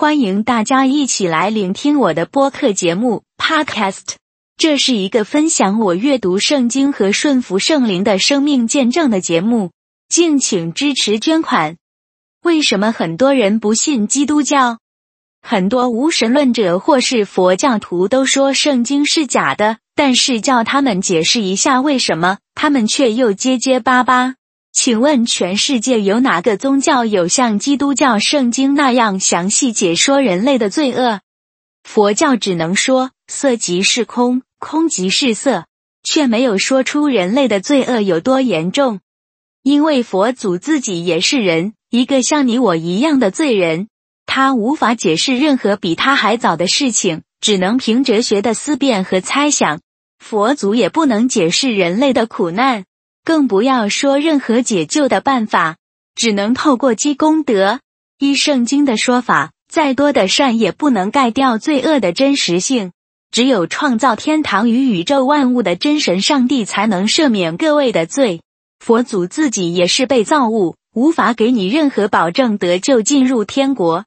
欢迎大家一起来聆听我的播客节目 Podcast。这是一个分享我阅读圣经和顺服圣灵的生命见证的节目，敬请支持捐款。为什么很多人不信基督教？很多无神论者或是佛教徒都说圣经是假的，但是叫他们解释一下为什么，他们却又结结巴巴。请问全世界有哪个宗教有像基督教圣经那样详细解说人类的罪恶？佛教只能说色即是空，空即是色，却没有说出人类的罪恶有多严重。因为佛祖自己也是人，一个像你我一样的罪人，他无法解释任何比他还早的事情，只能凭哲学的思辨和猜想。佛祖也不能解释人类的苦难。更不要说任何解救的办法，只能透过积功德。依圣经的说法，再多的善也不能盖掉罪恶的真实性。只有创造天堂与宇宙万物的真神上帝，才能赦免各位的罪。佛祖自己也是被造物，无法给你任何保证得救进入天国。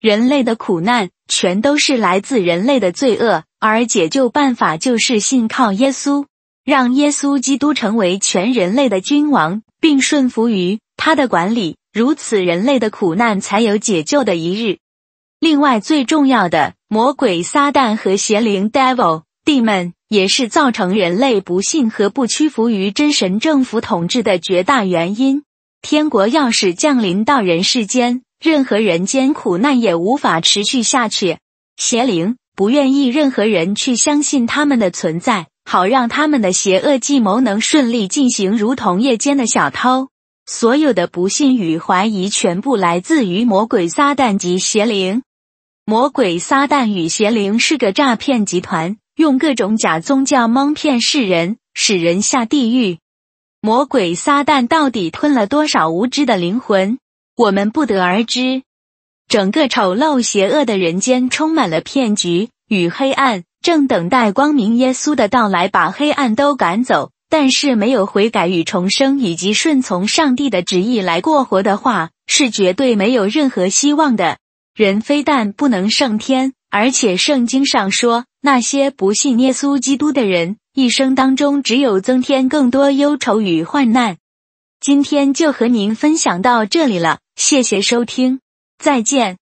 人类的苦难全都是来自人类的罪恶，而解救办法就是信靠耶稣。让耶稣基督成为全人类的君王，并顺服于他的管理，如此人类的苦难才有解救的一日。另外，最重要的，魔鬼撒旦和邪灵 （devil） 弟们也是造成人类不信和不屈服于真神政府统治的绝大原因。天国要是降临到人世间，任何人间苦难也无法持续下去。邪灵不愿意任何人去相信他们的存在。好让他们的邪恶计谋能顺利进行，如同夜间的小偷。所有的不信与怀疑，全部来自于魔鬼撒旦及邪灵。魔鬼撒旦与邪灵是个诈骗集团，用各种假宗教蒙骗世人，使人下地狱。魔鬼撒旦到底吞了多少无知的灵魂，我们不得而知。整个丑陋邪恶的人间充满了骗局与黑暗。正等待光明耶稣的到来，把黑暗都赶走。但是没有悔改与重生，以及顺从上帝的旨意来过活的话，是绝对没有任何希望的。人非但不能胜天，而且圣经上说，那些不信耶稣基督的人，一生当中只有增添更多忧愁与患难。今天就和您分享到这里了，谢谢收听，再见。